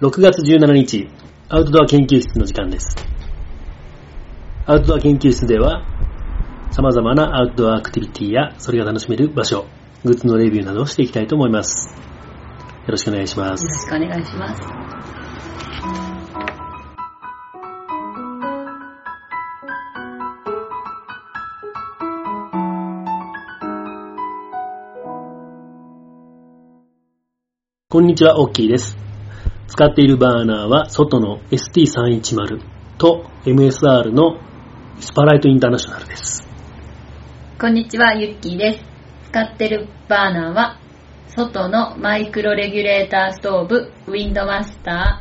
6月17日、アウトドア研究室の時間です。アウトドア研究室では、様々なアウトドアアクティビティや、それが楽しめる場所、グッズのレビューなどをしていきたいと思います。よろしくお願いしますよ。ろしくお願いします。こんにちは、オッキーです。使っているバーナーは、外の ST310 と MSR のスパライトインターナショナルです。こんにちは、ゆっきーです。使ってるバーナーは、外のマイクロレギュレーターストーブ、ウィンドマスタ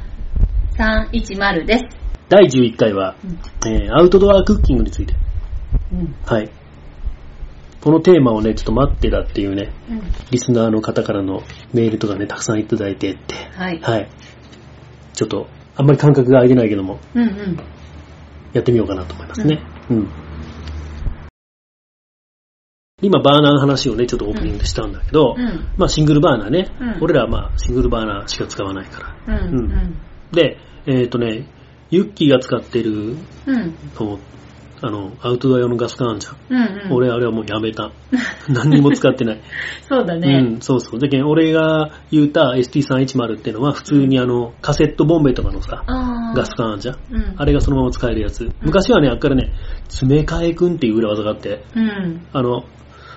ー310です。第11回は、えーアウトドアクッキングについて。うん。はい。このテーマをね、ちょっと待ってたっていうね、うん。リスナーの方からのメールとかね、たくさんいただいてって、はい。はい。ちょっと、あんまり感覚が空いてないけども、うんうん。やってみようかなと思いますね。うん。今、バーナーの話をね、ちょっとオープニングでしたんだけど、うん。まあ、シングルバーナーね。うん俺らはまあ、シングルバーナーしか使わないから。うん。うん。で、えっ、とね、ユッキーが使ってるうん。の、あの、アウトドア用のガス缶あんじゃん。うん。うん。俺、あれはもうやめた。何にも使ってない。そうだうね。ん、そうそう。だけど俺が言うた ST310 っていうのは普通にあの、カセットボンベとかのさ、ガス缶あんじゃん。うん。あれがそのまま使えるやつ。昔はね、あっからね、詰め替えくんっていう裏技があって、うん。あの、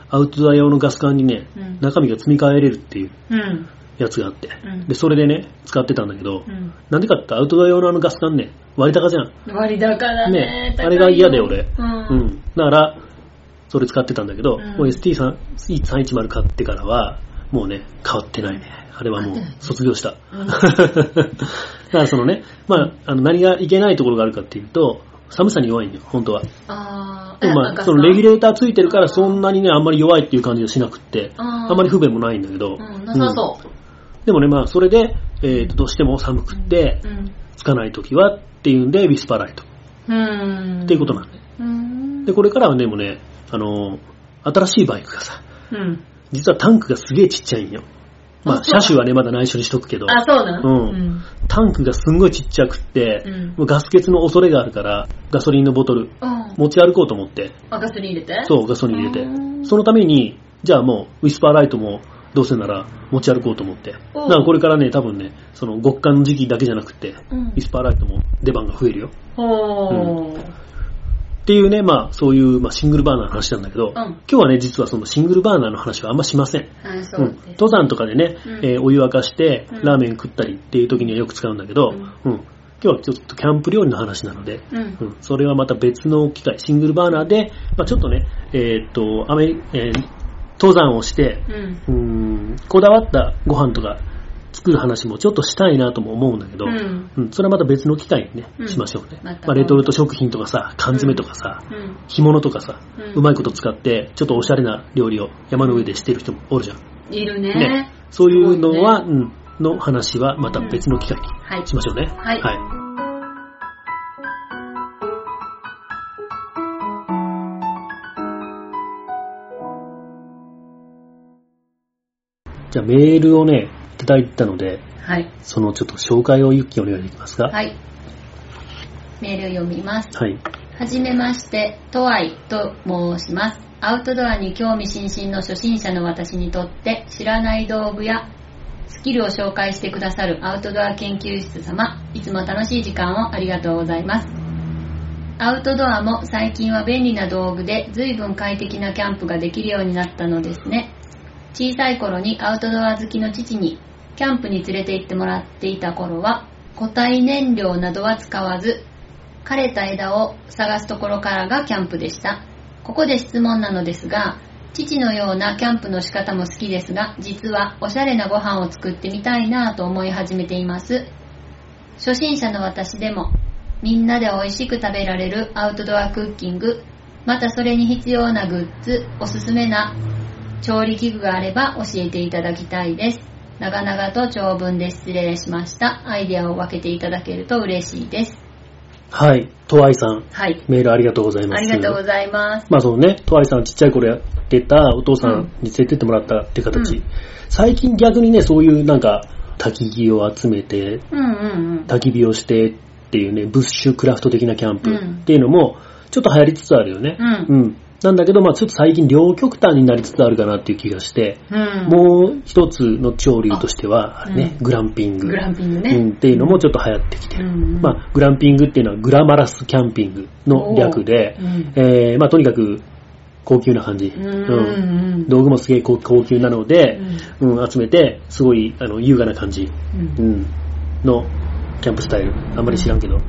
アウトドア用のガス缶にね、うん。中身が積み替えれるっていううん。やつがあって、うんで、それでね、使ってたんだけど、うん。なんでかってアウトドア用のあのガス缶ね、割高じゃん。割高だねあれが嫌で俺う。うんん。だから、それ使ってたんだけど、うんもう ST310 買ってからは、もうね、変わってないね。あれはもう卒業した。うん だからそのね、まあ、あの何がいけないところがあるかっていうと、寒さに弱いんだよ、本当は。あーでもまあ、そのレギュレーターついてるからそんなにね、あんまり弱いっていう感じがしなくって、あんまり不便もないんだけど、うん、なさそう。でもね、まあ、それで、えーと、どうしても寒くって、うん。つかないときはっていうんで、ウィスパーライトうん。っていうことなんだよ。うん。で、これからはね、もうね、あのー新しいバイクがさ、うん。実はタンクがすげえちっちゃいんよ。まあ、車種はね、まだ内緒にしとくけど、あ、そうなのうんタンクがすんごいちっちゃくって、うんもうガス欠の恐れがあるから、ガソリンのボトルうん。持ち歩こうと思って、あ、ガソリン入れて？そう、ガソリン入れてう。んそのために、じゃあもう、ウィスパーライトも、どうせなら持ち歩こうと思って。だからこれからね、多分ね、その極寒の時期だけじゃなくて、うんウィスパーライトも出番が増えるよ。ほー。っていうね、まあ、そういう、まあ、シングルバーナーの話なんだけど、ん今日はね、実はそのシングルバーナーの話はあんましません。ううん。登山とかでね、うんえーお湯沸かしてうんラーメン食ったりっていう時にはよく使うんだけど、うん今日はちょっとキャンプ料理の話なので、うん。うんそれはまた別の機会、シングルバーナーで、まあ、ちょっとね、えーっと、アメリえー登山をして、うん。うん、こだわったご飯とか作る話もちょっとしたいなとも思うんだけど、うん。うんそれはまた別の機会にね、うんしましょうね。まあ、レトルト食品とかさ、缶詰とかさ、うん。干物とかさ、うまいこと使って、ちょっとおしゃれな料理を山の上でしてる人もおるじゃん。いるね。ねそういうのは、すうん、の話はまた別の機会にはい。しましょうね。はいじゃあメールをね、いただいたので、はい。そのちょっと紹介をゆっきお願いできますか？はい。メールを読みます。はい。はじめまして、トワイと申します。アウトドアに興味津々の初心者の私にとって知らない道具やスキルを紹介してくださるアウトドア研究室様、いつも楽しい時間をありがとうございます。アウトドアも最近は便利な道具で随分快適なキャンプができるようになったのですね。小さい頃にアウトドア好きの父にキャンプに連れて行ってもらっていた頃は固体燃料などは使わず枯れた枝を探すところからがキャンプでした。ここで質問なのですが、父のようなキャンプの仕方も好きですが、実はおしゃれなご飯を作ってみたいなぁと思い始めています。初心者の私でも、みんなで美味しく食べられるアウトドアクッキング、またそれに必要なグッズ、おすすめな調理器具があれば教えていただきたいです。長々と長文で失礼しました。アイデアを分けていただけると嬉しいです。はい。とわいさん、はい。メールありがとうございます。ありがとうございます。まあそのね、とわいさんちっちゃい頃やってたお父さんに連れてってもらったって形。うん最近逆にね、そういうなんか、焚き木を集めて、うんうん焚き火をしてっていうね、ブッシュクラフト的なキャンプうんっていうのも、ちょっと流行りつつあるよね。うんうん。なんだけど、まあちょっと最近両極端になりつつあるかなっていう気がして、うん。もう一つの潮流としては、あれね、うんグランピング。グランピングうん、ね。っていうのもちょっと流行ってきてる。うんまあ、グランピングっていうのはグラマラスキャンピングの略で、うんえーまあ、とにかく高級な感じ。うんうん道具もすげえ高高級なので、うん、集めて、すごい、あの、優雅な感じ、うんうん、のキャンプスタイル。あんまり知らんけど。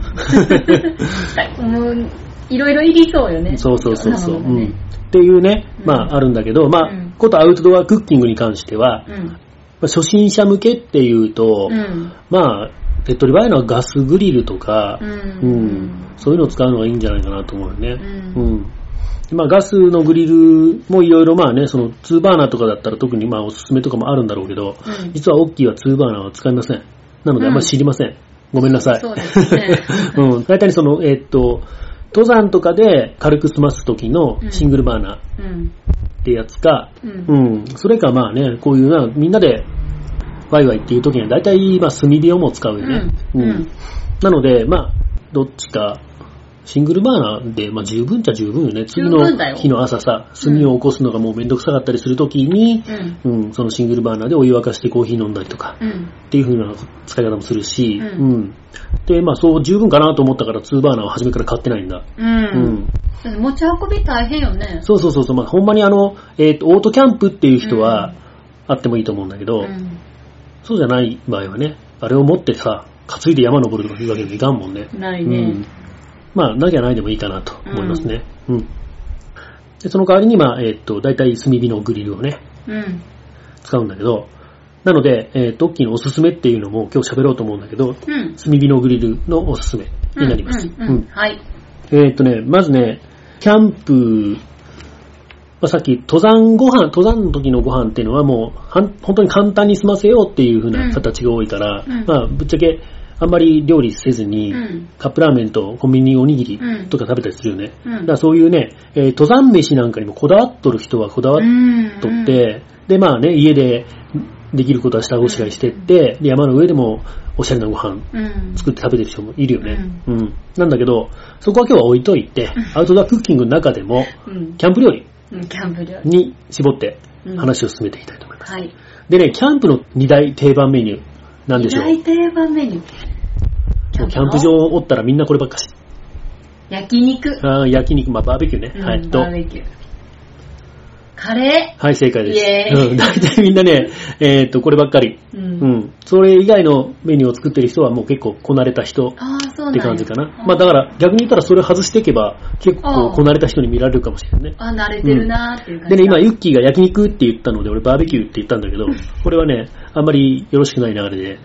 はいろいろいりそうよね。そうそうそうそう、うん。っていうね、うんまあ、あるんだけど、まあ、うんことアウトドアクッキングに関しては、まうん。あ初心者向けっていうと、うん。まあ、手っ取り早いのはガスグリルとか、ううんん。そういうのを使うのがいいんじゃないかなと思うよね。ううんん。でまあ、ガスのグリルもいろいろまあね、その2バーナーとかだったら特にまあおすすめとかもあるんだろうけど、うん実はオッキーは2バーナーは使いません。なのであんまり知りません。ごめんなさい。そうですね うん。大体その、えーっと、登山とかで軽く済ます時のシングルバーナーうん。ってやつか、うんうん。それかまあね、こういうな、みんなでワイワイっていう時には大体まあ炭火をも使うよね。うんうんなので、まあ、どっちか、シングルバーナーで、まあ十分っちゃ十分よね。次の日の朝さ、炭を起こすのがもうめんどくさかったりする時に、うん。うん、そのシングルバーナーでお湯沸かしてコーヒー飲んだりとか、うん。っていう風な使い方もするし、ううんん。で、まあそう十分かなと思ったから2バーナーを初めから買ってないんだ。う。うん持ち運び大変よね。そうそうそうそう、まあほんまにあの、えっ、と、オートキャンプっていう人は、あってもいいと思うんだけど、うん。そうじゃない場合はね、あれを持ってさ、担いで山登るとかいうわけにもいかんもんね。ないねうん。。まあ、なきゃないでもいいかなと思いますね。うん。で、その代わりに、まあ、えっ、と、大体炭火のグリルをね、うん。使うんだけど、なので、えっ、と、大きいのおすすめっていうのも今日喋ろうと思うんだけど、うん。炭火のグリルのおすすめになります。うん。うん。はい。えっ、とね、まずね、キャンプ、まあ、さっき登山ご飯、登山の時のご飯っていうのはもう、はん本当に簡単に済ませようっていう風な形が多いから、うんまあ、ぶっちゃけ、あんまり料理せずに、うんカップラーメンとコンビニおにぎりうんとか食べたりするよね。うんだからそういうね、えー登山飯なんかにもこだわっとる人はこだわっうん。とって、で、まあね、家でできることは下ごしらえしてって、で山の上でもおしゃれなご飯うん。作って食べてる人もいるよね。うん。なんだけど、そこは今日は置いといて、アウトドアクッキングの中でも、うん。キャンプ料理。に絞ってうん話を進めていきたいと思います。はい。でね、キャンプの2大定番メニューなんでしょう？大定番メニュー。もうキャンプ場おったらみんなこればっかし。焼肉。あー焼肉、まあバーベキューね。うんはい。とバーベキュー。カレはい、正解です。うん、大体みんなね、えっと、こればっかり。ー。う。うんん。それ以外のメニューを作ってる人はもう結構こなれた人ああ、そうなんやって感じかな。まあだから逆に言ったらそれを外していけば結構こなれた人に見られるかもしれないね。あ、慣れてるなーっていう感じ。でね、今、ユッキーが焼肉って言ったので、俺バーベキューって言ったんだけど、これはね、あんまりよろしくない流れで。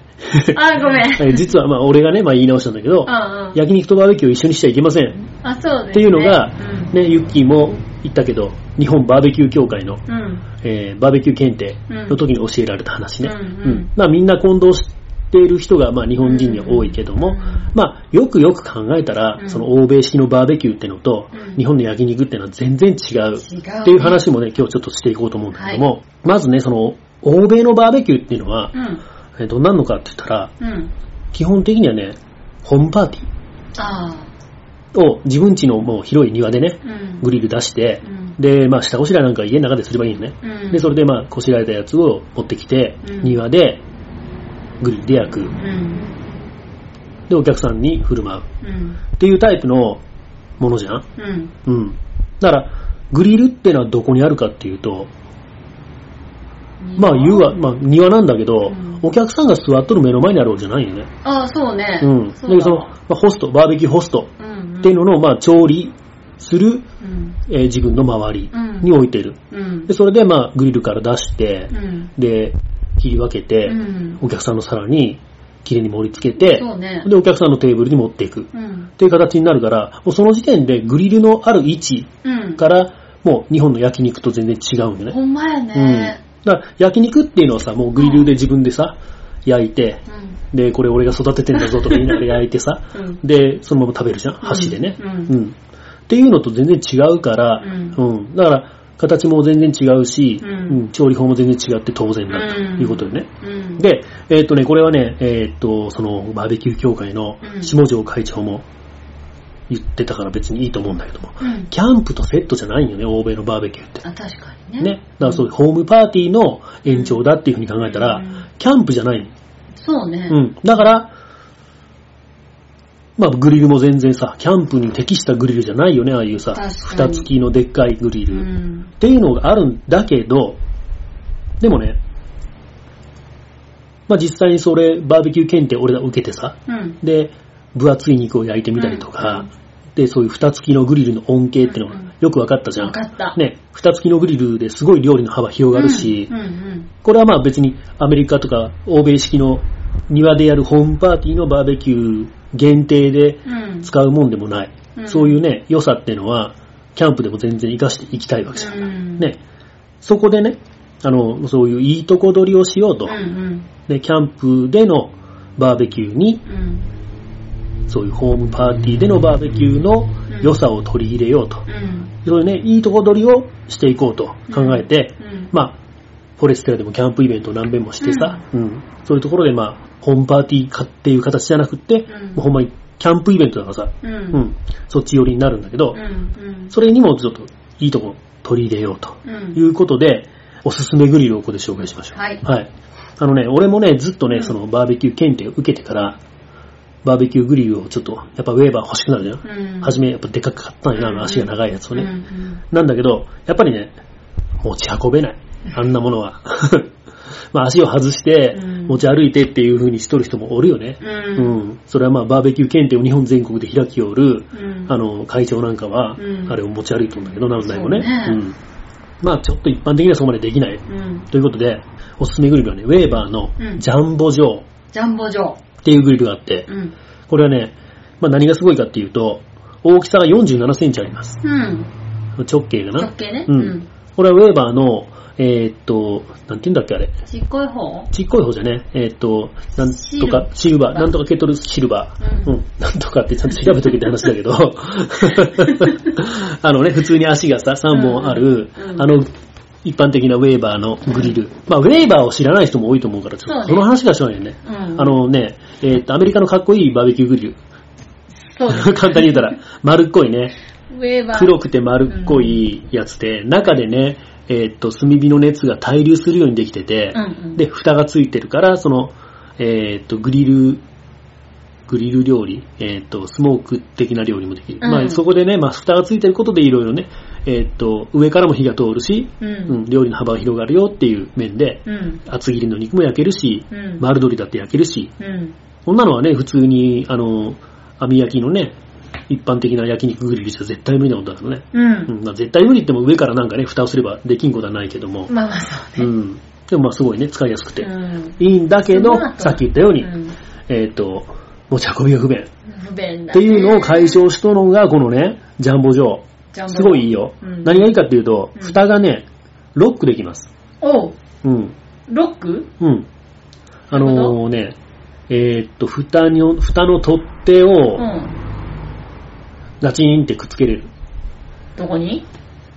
あ、ごめん。え実は、まあ、俺がね、まあ言い直したんだけど、うんうん。焼肉とバーベキューを一緒にしちゃいけません。あ、そうですね。っていうのが、うん。ね、ユッキーも言ったけど、日本バーベキュー協会の、うん。えーバーベキュー検定の時に教えられた話ね。うんうんまあみんな混同している人が、まあ日本人には多いけども、うんまあよくよく考えたら、うんその欧米式のバーベキューってのと、うん日本の焼肉ってのは全然違う。っていう話もね、今日ちょっとしていこうと思うんだけども、まずね、その、欧米のバーベキューっていうのは、うん。えーどんなのかって言ったら、うん。基本的にはね、ホームパーテあィーを自分家のもう広い庭でね。グリル出して、うんで、まあ下ごしらえなんか家の中ですればいいよね。うん。で、それでまあこしらえたやつを持ってきて、うん庭でグリルで焼く。うん。で、お客さんに振る舞う。うん。っていうタイプのものじゃんうん。うん。だから、グリルってのはどこにあるかっていうと、まあ言うは、まあ庭なんだけど、うんお客さんが座っとる目の前にあるわけじゃないよね。ああ、そうね。うん。だでその、まあ、ホスト、バーベキューホストうん。っていうのの、まあ調理する、うん。えー自分の周りうんに置いてる。うんで、。それでまあグリルから出してう、ん。で、切り分けて、うん。お客さんの皿にきれいに盛り付けて、そうね。で、お客さんのテーブルに持っていく。うん。っていう形になるから、もうその時点でグリルのある位置うん。から、もう日本の焼肉と全然違うんよね。ほんまやうん。ね。だから焼肉っていうのはさ、もうグリルで自分でさ、焼いて、うん。で、これ俺が育ててんだぞとか言いながら焼いてさ、うん。で、そのまま食べるじゃん箸でね。うんうん。っていうのと全然違うから、うんうん。だから、形も全然違うし、ううんん調理法も全然違って当然だとうんいうことよね。で、えっ、とね、これはね、えっ、と、そのバーベキュー協会のうん下条会長も言ってたから別にいいと思うんだけども、うん。キャンプとセットじゃないよね、欧米のバーベキューって。あ、確かにね。ね。だからそういうホームパーティーの延長だっていうふうに考えたら、うんキャンプじゃないの。そうね。うん。だから、まあグリルも全然さ、キャンプに適したグリルじゃないよね、ああいうさ、蓋付きのでっかいグリうル。っん。ていうのがあるんだけど、でもね、まあ実際にそれ、バーベキュー検定俺ら受けてさ、うん。で、分厚い肉を焼いてみたりとか、うんで、そういう蓋付きのグリルの恩恵っていうのがうんよく分かったじゃん。わかった。ね、蓋付きのグリルですごい料理の幅広がるし、うんうんこれはまあ別にアメリカとか欧米式の庭でやるホームパーティーのバーベキュー限定でうん。うん。使うもんでもない。うんそういうね、良さっていうのは、キャンプでも全然活かしていきたいわけじゃん。うん。ね、そこでね、あの、そういういいとこ取りをしようと。うんうん。で、キャンプでのバーベキューに、うん。そういうホームパーティーでのバーベキューの良さを取り入れようと。うん。そういうね、いいとこ取りをしていこうと考えて、うん。まあ、フォレステラでもキャンプイベントを何遍もしてさ、うんそういうところでまあ、ホームパーティーかっていう形じゃなくって、うんもうほんまにキャンプイベントだからさ、うん。うん、そっち寄りになるんだけど、うん。うん。それにもちょっといいとこ取り入れようとうん。いうことで、おすすめグリルをここで紹介しましょう。はい。はい。あのね、俺もね、ずっとね、うんそのバーベキュー検定を受けてから、バーベキューグリルをちょっと、やっぱウェーバー欲しくなるじゃん。うん。はじめやっぱでかく買ったんやな、あの足が長いやつをね。うんうん。なんだけど、やっぱりね、持ち運べない。あんなものは。まあ足を外してうん持ち歩いてっていう風にしとる人もおるよね。う。うんん。それはまあバーベキュー検定を日本全国で開きおる、うん。あの、会長なんかはう、んあれを持ち歩いとるんだけど、なんだよね。そうねうん。まあちょっと一般的にはそこまでできない。うん。ということで、おすすめグリルはね、ウェーバーのうんジャンボジョージャンボジョー。っていうグリルがあって、うん。これはね、まあ何がすごいかっていうと、大きさが47センチあります。うん。直径がな。直径ね。うん。これはウェーバーの、えーっと、なんて言うんだっけあれ？ちっこい方？ちっこい方じゃね？えーっと、なんとか、シルバー、なんとかケトルシルバー。ううんん。なんとかってちゃんと調べとけって話だけど、あのね、普通に足がさ、3本ある、うんうんあの、一般的なウェーバーのグリル。まあ、ウェーバーを知らない人も多いと思うから、ちょっとその話がしないよね。うん。あ、のね、えーっと、アメリカのかっこいいバーベキューグリル。簡単に言ったら、丸っこいね。ウェーバー。黒くて丸っこいやつで、中でね、えーっと、炭火の熱が滞留するようにできてて、うんうん。で、蓋がついてるから、その、えーっと、グリル、グリル料理、えーっと、スモーク的な料理もできる。うんまあ、そこでね、まあ、蓋がついてることでいろいろね、えーっと、上からも火が通るし、ううん、ん。料理の幅が広がるよっていう面で、うん。厚切りの肉も焼けるし、うん。丸鶏だって焼けるし、うん。こんなのはね、普通に、あの、網焼きのね、一般的な焼肉グリルじゃ絶対無理なことだからね。う。うんん、まあ絶対無理っても上からなんかね、蓋をすればできんことはないけども、まあまあそうね。うん。でもまあすごいね、使いやすくて。うん。いいんだけどさっき言ったように、うんえっ、と、持ち運びが不便。っ不便だね。ていうのを解消しとるのが、このね、ジャンボ上。ジャンボすごいいいよ。うん何がいいかっていうと、うん蓋がね、ロックできます。おう。うん。ロック？うん。あのね、えっ、と、蓋に、蓋の取っ手うをん。ガチンってくっつけれる。どこに？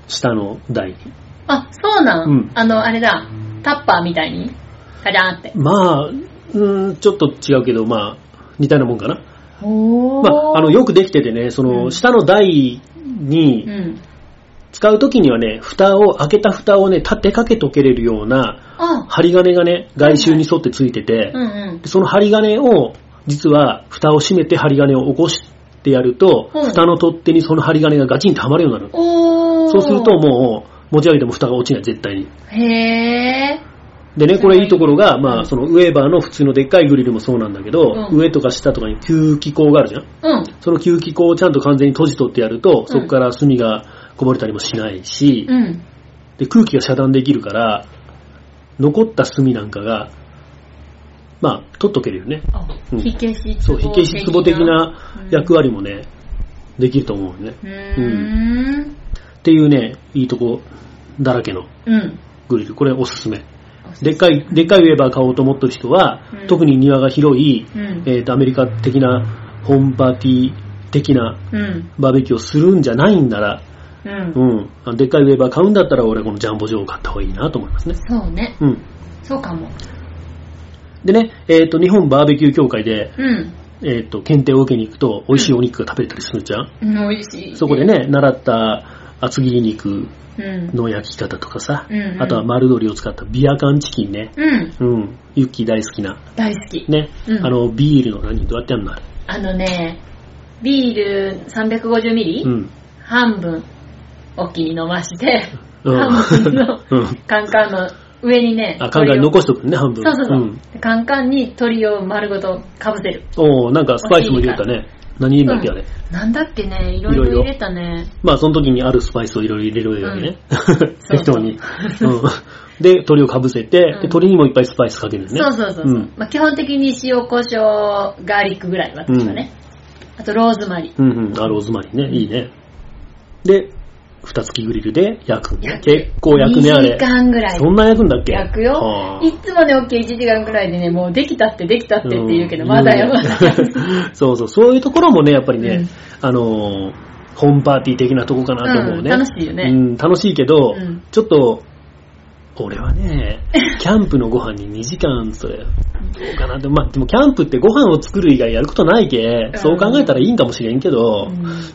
下の台に。あ、そうなん、うんあの、あれだ。タッパーみたいに？カジャーンって。まあ、うーん、ちょっと違うけど、まあ、似たようなもんかな。おまあ、あの、よくできててね、その、うん下の台にうん。使うときにはね、蓋を、開けた蓋をね、立てかけとけれるようなあ、針金がね、外周に沿ってついてて、その針金を、実は、蓋を閉めて針金を起こしてやると、うん蓋の取っ手にその針金がガチンとはまるようになる。そうするともう、持ち上げても蓋が落ちない、絶対に。へー。でね、これいいところが、まあ、うんそのウェーバーの普通のでっかいグリルもそうなんだけど、うん上とか下とかに吸気口があるじゃん。うん。その吸気口をちゃんと完全に閉じ取ってやると、んそこから炭がこぼれたりもしないし、うん。で空気が遮断できるから、残った炭なんかが、まあ、取っとけるよね。あ、うん火消しそう、火消し壺的な役割。割もね、できると思うよね。うーん。っていうね、いいとこだらけのうん。グリル。これおすすめ。でっかい、でっかいウェーバー買おうと思ってる人は、うん特に庭が広い、うん。えーと、アメリカ的なホームパーティー的なうん。バーベキューをするんじゃないんなら、うん。うん、でっかいウェーバー買うんだったら俺このジャンボジョーを買った方がいいなと思いますね。そうね。うん。そうかも。でね、えっ、と、日本バーベキュー協会で、うん。えっ、と、検定を受けに行くと、美味しいお肉が食べれたりするじゃん、うん、美味しい。そこで。ね、習った厚切り肉うん。の焼き方とかさ、うんうんあとは丸鶏を使ったビア缶チキンね。うん。うん。ユッキー大好きな。大好き。ね。うんあの、ビールの何？どうやってやるのあのね、ビール350ミリ、うん。半分、おっきに飲まして、うん半分の うんカンカンの上にね、あ、考え残しとくね、半分。そうそうそう、カンカンに鶏を丸ごとかぶせる。おーなんかスパイスも入れたね。何入れんだっけ、あれ。なんだっけね、いろいろ入れたね。まあ、その時にあるスパイスをいろいろ入れるわけね。適当に。うん。で、鶏をかぶせて、でん鶏にもいっぱいスパイスかけるのね。そうそうそうそう、うんまあ。基本的に塩、胡椒、ガーリックぐらい私はね。あとローズマリー。うんうん。あ、ローズマリーね。いいね。で、蓋付きグリルで焼くね。焼く結構焼くね、あ2れ時。間ぐらい。そんな焼くんだっけ？焼くよは。あいつもね、OK1 時間ぐらいでね、もうできたってできたってって言うけど、んまだよ、まだよ。そうそう、そういうところもね、やっぱりね、うんあのー、ホームパーティー的なとこかなと思うね。うん楽しいよねうん、楽しいけど、うんちょっと、俺はね、キャンプのご飯に2時間、それ、どうかなって、まあ、でもキャンプってご飯を作る以外やることないけ、そう考えたらいいんかもしれんけど、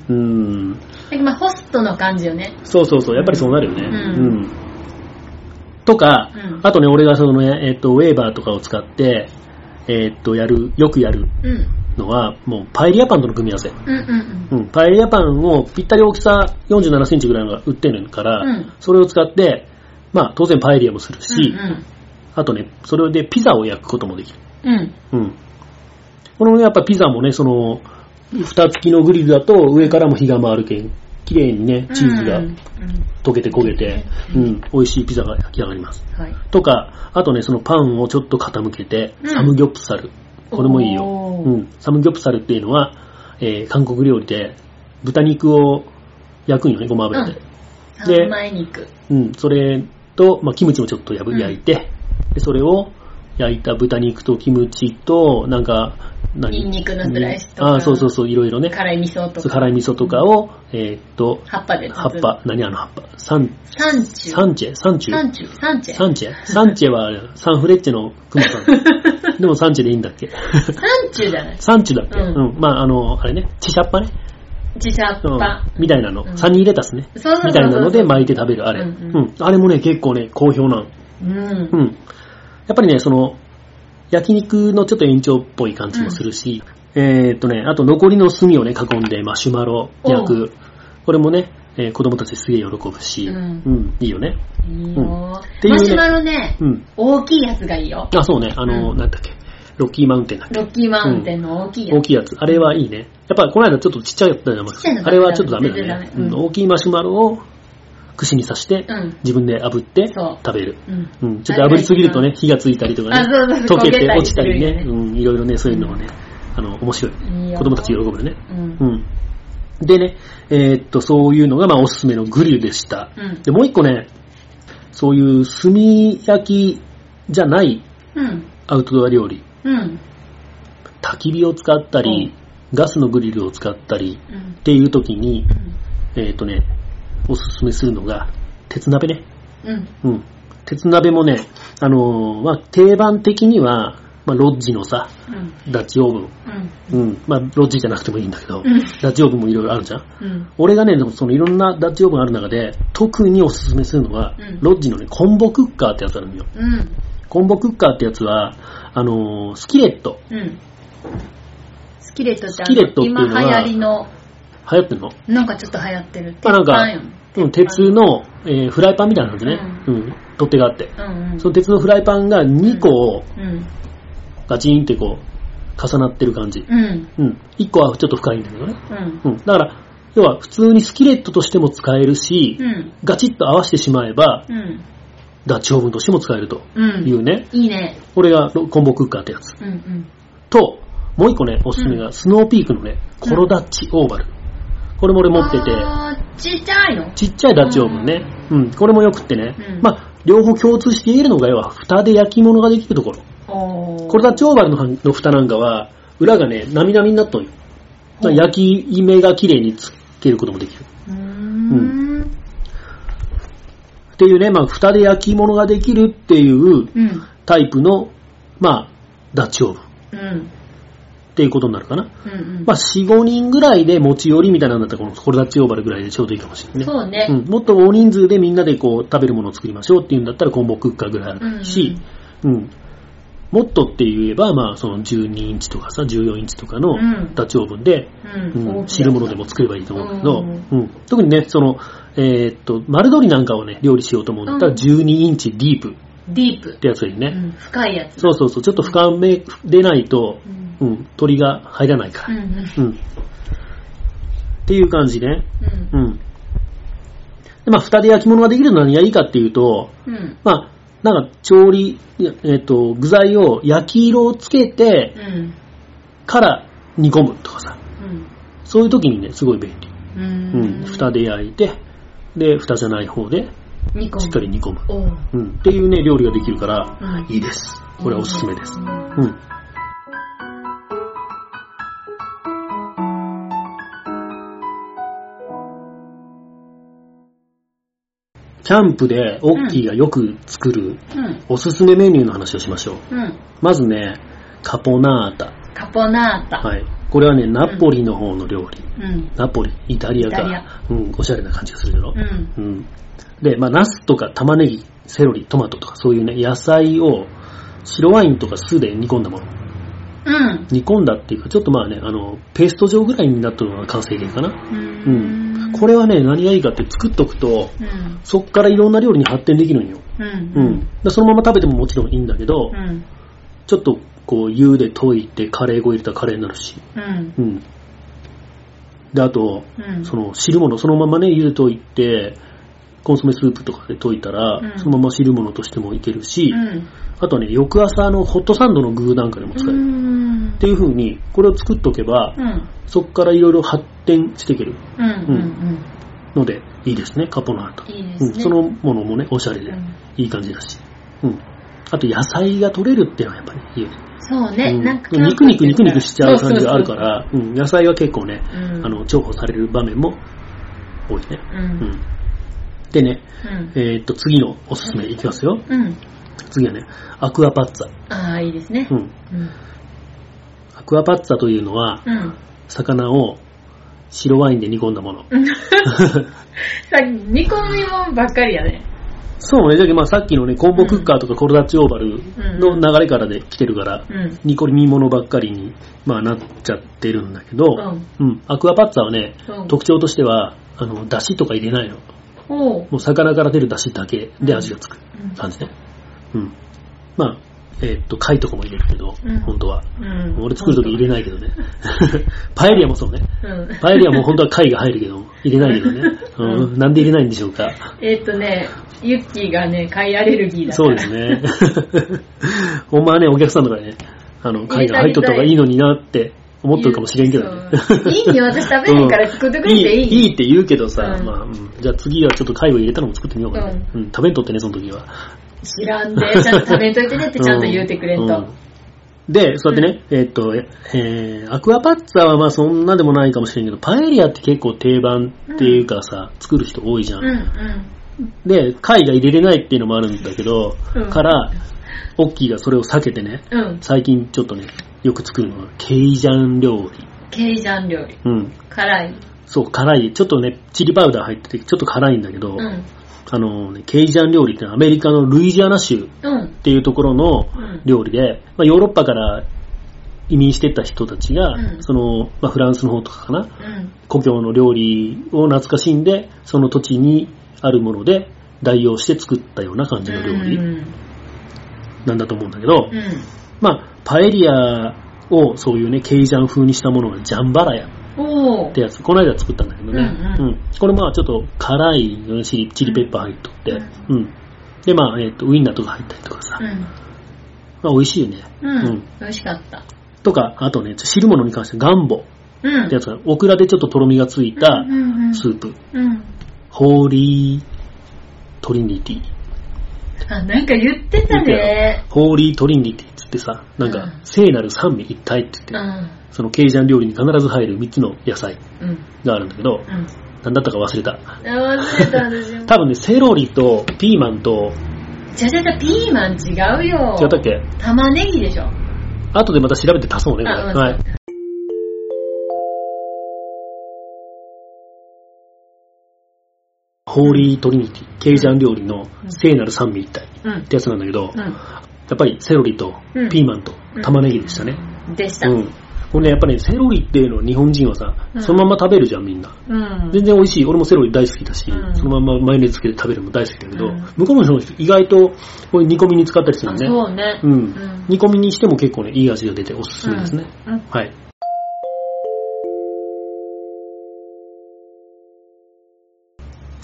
うん。うん、まあ、ホストの感じよね。そうそうそう、やっぱりそうなるよね。うん。うん。とか、うん。あとね、俺がそのね、えっと、ウェーバーとかを使って、えっと、やる、よくやるうん。のは、もうパエリアパンとの組み合わせ。うんうんうん、パエリアパンをぴったり大きさ47センチぐらいのが売ってるから、うん。それを使って、まあ当然パエリアもするし、うん。あとね、それでピザを焼くこともできる。うん。うん。うん。このね、やっぱピザもね、その、蓋付きのグリルだと上からも火が回るけん、綺麗にね、チーズがうん溶けて焦げて、ううんん、美味しいピザが焼き上がります。はい。とか、あとね、そのパンをちょっと傾けて、うんサムギョプサル。これもいいよ。うん。サムギョプサルっていうのは、えー韓国料理で豚肉を焼くんよね、ごま油で。で三枚肉。うん。それと、まあ、キムチもちょっとやぶうん焼いて、で、それを焼いた豚肉とキムチと、なんか、何？ニンニクのスライスとかああ、そうそうそう、いろいろね。辛い味噌とか。辛い味噌とかを、えーっと、葉っぱで葉っぱ、何あの葉っぱ？サン、サンチュ。サンチェサンチュサンチュ。サンチェ。サンチェサンチェはサンフレッチェのクマさん。でもサンチェでいいんだっけ？サンチュじゃないサンチュだっけ？ううんん。まあ、あの、あれね、チシャッパね。自社っうんぱ。。みたいなのう。んサニーレタスね。そうそうそうそうみたいなので巻いて食べる、あれ。ううんうんん。あれもね、結構ね、好評なの。うんう。ん。やっぱりね、その、焼肉のちょっと延長っぽい感じもするし、えーっとね、あと残りの炭をね、囲んでマシュマロ焼く。これもね、えー子供たちすげえ喜ぶし、ううんん、いいよね。いいようねマシュマロね、うん。大きいやつがいいよ。あ、そうね、あの、うんなんだっけ、ロッキーマウンテンだっけ？ロッキーマウンテンの大きいやつ。大きいやつ。あれはいいね。やっぱこの間ちょっとちっちゃいやったじゃんちっちゃいのダメあれはちょっとダメだね。うんうん大きいマシュマロを串に刺して、うん自分で炙って食べる。うん。うん、ちょっと炙りすぎるとね、火がついたりとかね、溶けて落ちたりね、うん、いろいろね、そういうのもね、あの、面白い。子供たち喜ぶよね。うんう。ん。でね、えーっと、そういうのがまあおすすめのグリルでした。うんで、もう一個ね、そういう炭焼きじゃないうん。アウトドア料理。うん。焚き火を使ったり、ガスのグリルを使ったりうんっていう時に、えっ、とね、おすすめするのが、鉄鍋ね。うん。うん。鉄鍋もね、あのーまあ、定番的には、まあ、ロッジのさ、うん。ダッチオーブン。うん。うん。まあ、ロッジじゃなくてもいいんだけど、うんダッチオーブンもいろいろあるじゃん。うん。俺がね、でもそのいろんなダッチオーブンある中で、特におすすめするのは、うんロッジのね、コンボクッカーってやつあるんだよ。うん。コンボクッカーってやつは、あのースキレット。うん。スキレットってあスキレットっていうのは今流行りの、流行ってんの？なんかちょっと流行ってる。まあなんか鉄板ようん、鉄の、えーフライパンみたいな感じね。うん。取っ手があって。うんうん。その鉄のフライパンが2個うん。ガチンってこう、重なってる感じ。うん。うん。1個はちょっと深いんだけどね。うん。うん。だから、要は普通にスキレットとしても使えるし、うん。ガチッと合わせてしまえば、うん。ダッチオーブンとしても使えるとうん。いうね。いいね。これがロコンボクッカーってやつ。うんうん。と、もう1個ね、おすすめが、スノーピークのね、コロダッチオーバル。これも俺持ってて、ちっちゃいの？ちっちゃいダッチオーブンね。うん、これもよくってね。うんまあ、両方共通しているのが、要は、蓋で焼き物ができるところ。おーこれダッチオーバルのはの蓋なんかは、裏がね、なみなみになっとんよ。焼き目が綺麗につけることもできる。うーん。っていうね、まあ、蓋で焼き物ができるっていううん。タイプの、まあ、ダッチオーブンっうん。ていうことになるかな。うんうん。まあ、4、5人ぐらいで持ち寄りみたいなんだったら、このコルダッチオーバルぐらいでちょうどいいかもしれないね。そうね。うん、もっと大人数でみんなでこう食べるものを作りましょうっていうんだったらコンボクッカーぐらいあるし、うんもっとって言えば、まあ、その12インチとかさ、14インチとかのうんダッチオーブンで、うん。うん汁物でも作ればいいと思うんだけど、うんうん特にね、その、えーっと、丸鶏なんかをね、料理しようと思うんだったらうん12インチディープっディープ。てやつがいいね。うん。深いやつ。そうそうそう、ちょっと深めでないと、うん。うん、鳥が入らないかうんら。うん。っていう感じね。うん。うん。で、まあ、蓋で焼き物ができるのは何がいいかっていうと、うん。まあ、なんか調理、えっ、と、具材を焼き色をつけてうん。から煮込むとかさ、うん。そういう時にね、すごい便利。ううん。蓋で焼いて、で、蓋じゃない方で。しっかり煮込む。おう。うん。っていうね、料理ができるから、うんいいです。これはおすすめです。うんうん。キャンプでオッキーがよく作るうん。おすすめメニューの話をしましょう。うん。まずね、カポナータ。カポナータ。はい。これはね、ナポリの方の料理。うん。ナポリ、イタリアか。うん、おしゃれな感じがするだろう。ん。うん。で、まあ、ナスとか玉ねぎ、セロリ、トマトとかそういうね、野菜を白ワインとか酢で煮込んだもの。うん。煮込んだっていうか、ちょっとまあね、あの、ペースト状ぐらいになったのが完成形かな。ううん。これはね、何がいいかって作っとくと、うん。そっからいろんな料理に発展できるんよ。うん。うん。でそのまま食べてももちろんいいんだけど、うん。ちょっとこう、湯で溶いてカレー粉入れたらカレーになるし。うん。うん。で、あと、うん。その汁物、そのままね、湯で溶いて、コンソメスープとかで溶いたら、うんそのまま汁物としてもいけるし、うん。あとはね、翌朝のホットサンドの具なんかでも使える。うんっていう風に、これを作っとけば、うん。そこからいろいろ発展していけるうん。うん。ので、いいですね、カポナータ。いいですね。うん、そのものもね、おしゃれで、うんいい感じだし。うん。あと、野菜が取れるっていうのはやっぱりいいよね。そうね。うんなんか、肉肉肉肉しちゃう感じがあるか。ら、うん、野菜は結構ね、うんあの、重宝される場面も多いね。う。うんん。でね、うん。えーっと、次のおすすめいきますよ。うん。次はね、アクアパッツァ。ああ、いいですねう。ん。うん。アクアパッツァというのは、うん。魚を白ワインで煮込んだもの。さ煮込みもんばっかりやね。そうね、だけどまあさっきのね、コンボクッカーとかコルダッチオーバルの流れからで来てるから、うん。煮込み物ばっかりに、まあ、なっちゃってるんだけど、うんうんアクアパッツァはね、うん特徴としては、あの、出汁とか入れないの。もう魚から出る出汁だけで味がつくうん感じね。うん。まあ、えーっと、貝とかも入れるけど、うん本当は。うん。俺作るとき入れないけどね。パエリアもそうね。うん。パエリアも本当は貝が入るけど、入れないけどね。う うん、なんで入れないんでしょうか。えーっとね、ユッキーがね、貝アレルギーだから。そうですね。ほんまはね、お客さんとかね、あの、貝が入っとった方がいいのになって思っとるかもしれんけどね。そういいに私食べへんから作ってくれていいいいいって言うけどさ、うんまあ、うんじゃあ次はちょっと貝を入れたのも作ってみようかな。うん、食べんとってね、その時は。知らんで、ちゃんと食べんといてねってちゃんと言うてくれんと。うんで、そうやってね、えーっと、えー、アクアパッツァはまあそんなでもないかもしれんけど、パエリアって結構定番っていうかさ、作る人多いじゃん。うんうん。で、貝が入れれないっていうのもあるんだけど、うんから、オッキーがそれを避けてね、うん。最近ちょっとね、よく作るのは、ケイジャン料理。ケイジャン料理。うん。辛い。そう、辛い。ちょっとね、チリパウダー入ってて、ちょっと辛いんだけど、うん。あのね、ケイジャン料理ってアメリカのルイジアナ州っうん。ていうところのうん料理で、まあ、ヨーロッパから移民してった人たちが、うんその、まあ、フランスの方とかかな、うん。故郷の料理を懐かしんで、その土地にあるもので代用して作ったような感じの料理うん。なんだと思うんだけど、うん。まあ、パエリアをそういうね、ケイジャン風にしたものがジャンバラヤおーってやつ、この間作ったんだけどね。うんうんこれまあちょっと辛いチリチリペッパー入っとって、ううん。でまあ、えっ、と、ウインナーとか入ったりとかさ、うん。まあ美味しいよね。ううんん。美味しかった。とか、あとね、汁物に関してガンボうん。ってやつが、オクラでちょっととろみがついたスープ、うん。ホーリートリニティ。あ、なんか言ってたね。ホーリートリニティっつってさ、なんかうん、聖なる三位一体って言って、うん。そのケイジャン料理に必ず入る3つの野菜うん。があるんだけど、うん。なんだったか忘れた。あ忘れたんですよ。多分ね、セロリとピーマンと、じゃじゃじゃピーマン違うよ。違ったっけ？玉ねぎでしょ。後でまた調べて足そうね、これ。はい。ホーリートリニティ、ケイジャン料理の聖なる三位一体うんってやつなんだけど、うやっぱりセロリとうんピーマンと玉ねぎでしたね。ん。でした。うん。これね、やっぱね、セロリっていうのは日本人はさ、うんそのまま食べるじゃん、みんな。うん。全然美味しい。俺もセロリ大好きだし、うんそのままマヨネーズつけて食べるのも大好きだけど、うん向こうの人意外とこれ煮込みに使ったりするね。そうね。うんん煮込みにしても結構ね、いい味が出ておすすめですね。うん。はい。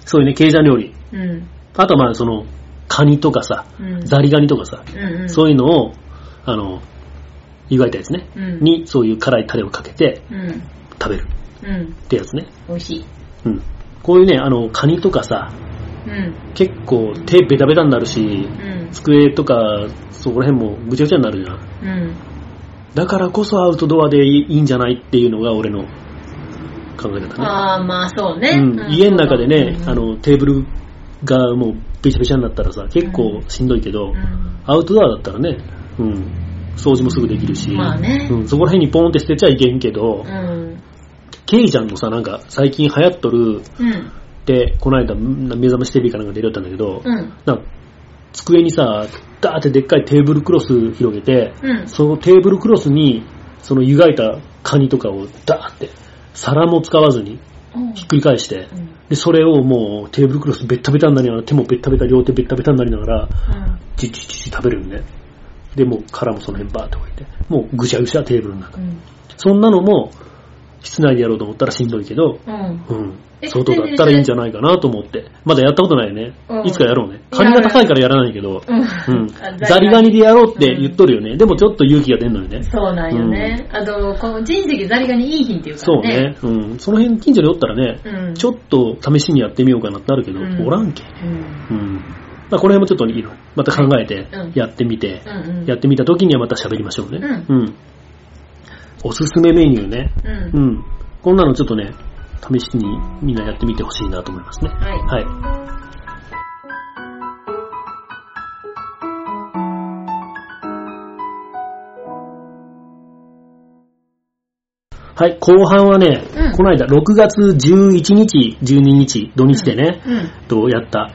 そういうね、ケイジャン料理。うん。あとはまあ、その、カニとかさ、うん。ザリガニとかさ、うんうん。そういうのを、あの、湯がいたやつね、うん。にそういう辛いタレをかけてうん。食べるうん。ってやつね。美味しい。うん。こういうね、あの、カニとかさ、うん。結構手ベタベタになるし、うん。机とか、そこら辺もぐちゃぐちゃになるじゃん。うん。だからこそアウトドアでいいんじゃないっていうのが俺の考え方ね。ああ、まあそうね。うん、家の中でね、うんあ、の、テーブルがもうべちゃべちゃになったらさ、結構しんどいけど、うんアウトドアだったらね、うん、掃除もすぐできるし、まあねうん、そこら辺にポンって捨てちゃいけんけど、うん。ケイジャンのさ、なんか最近流行っとるうん。って、この間、目覚ましテレビかなんか出よったんだけど、うん。なんか机にさ、ダーってでっかいテーブルクロス広げて、うん。そのテーブルクロスに、その湯がいたカニとかをダーって、皿も使わずにひっくり返して、で、それをもうテーブルクロスベッタベタになりながら、手もベッタベタ、両手ベッタベタになりながら、チッチッチッチッ食べるよね。で、もう殻もその辺バーって置いて、もうぐしゃぐしゃテーブルの中。うん。そんなのも、室内でやろうと思ったらしんどいけど、うん。うん。え外だったらいいんじゃないかなと思って。まだやったことないよねう。んいつかやろうね。カニが高いからやらないけど、うんうん。ザリガニでやろうって言っとるよね。でもちょっと勇気が出んのよね。そうなんよね。あと、この人石ザリガニいい品っていうかそうね。ね。うん。その辺近所におったらね、うん。ちょっと試しにやってみようかなってなるけど、うんおらんけ。うん。うん。まあこの辺もちょっといいの。また考えてうんやってみて、うんうん。やってみた時にはまた喋りましょうね。ううん。おすすめメニューね。うん。うん。こんなのちょっとね、試しにみんなやってみてほしいなと思いますね。はい。はい。はい、後半はね、うんこの間6月11日、12日、土日でね、うん。とやった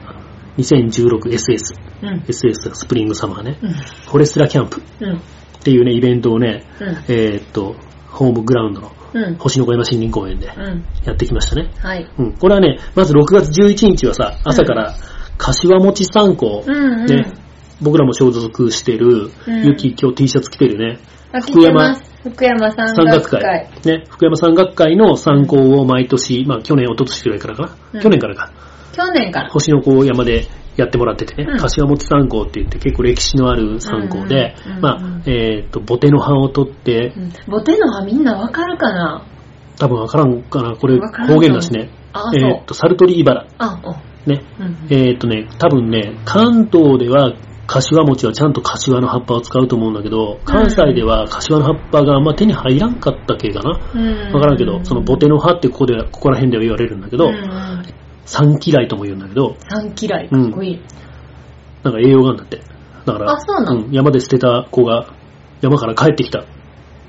2016SS、うん。SS スプリングサマーね、うん。フォレストラキャンプうん。っていうね、イベントをね、うん。えーっと、ホームグラウンドのうん。星の小山森林公園でうん。やってきましたね。はい。うん。これはね、まず6月11日はさ、朝から柏餅参考、うんうん。ね、僕らも所属してる、うんゆき今日 T シャツ着てるね、あ福山。福山山山岳会。。ね、福山山岳会の参考を毎年、まあ去年、一昨年くらいからかな、うん去年からか、去年から。星の子山でやってもらっててね、うん柏餅参考って言って結構歴史のある参考で、まあ、えっ、と、ボテの葉を取って、うんボテの葉みんなわかるかな多分わからんかな、これ方言だしね。えっ、と、サルトリイバラ。ね。うん。えっ、とね、多分ね、関東では柏餅はちゃんと柏の葉っぱを使うと思うんだけど、関西では柏の葉っぱがあんま手に入らんかった系かな。うんわからんけど、そのボテの葉ってここで、ここら辺では言われるんだけど、うん三嫌いとも言うんだけど、三嫌い。かっこいい。なんか栄養があるんだって。だから、あそうなのん山で捨てた子が山から帰ってきた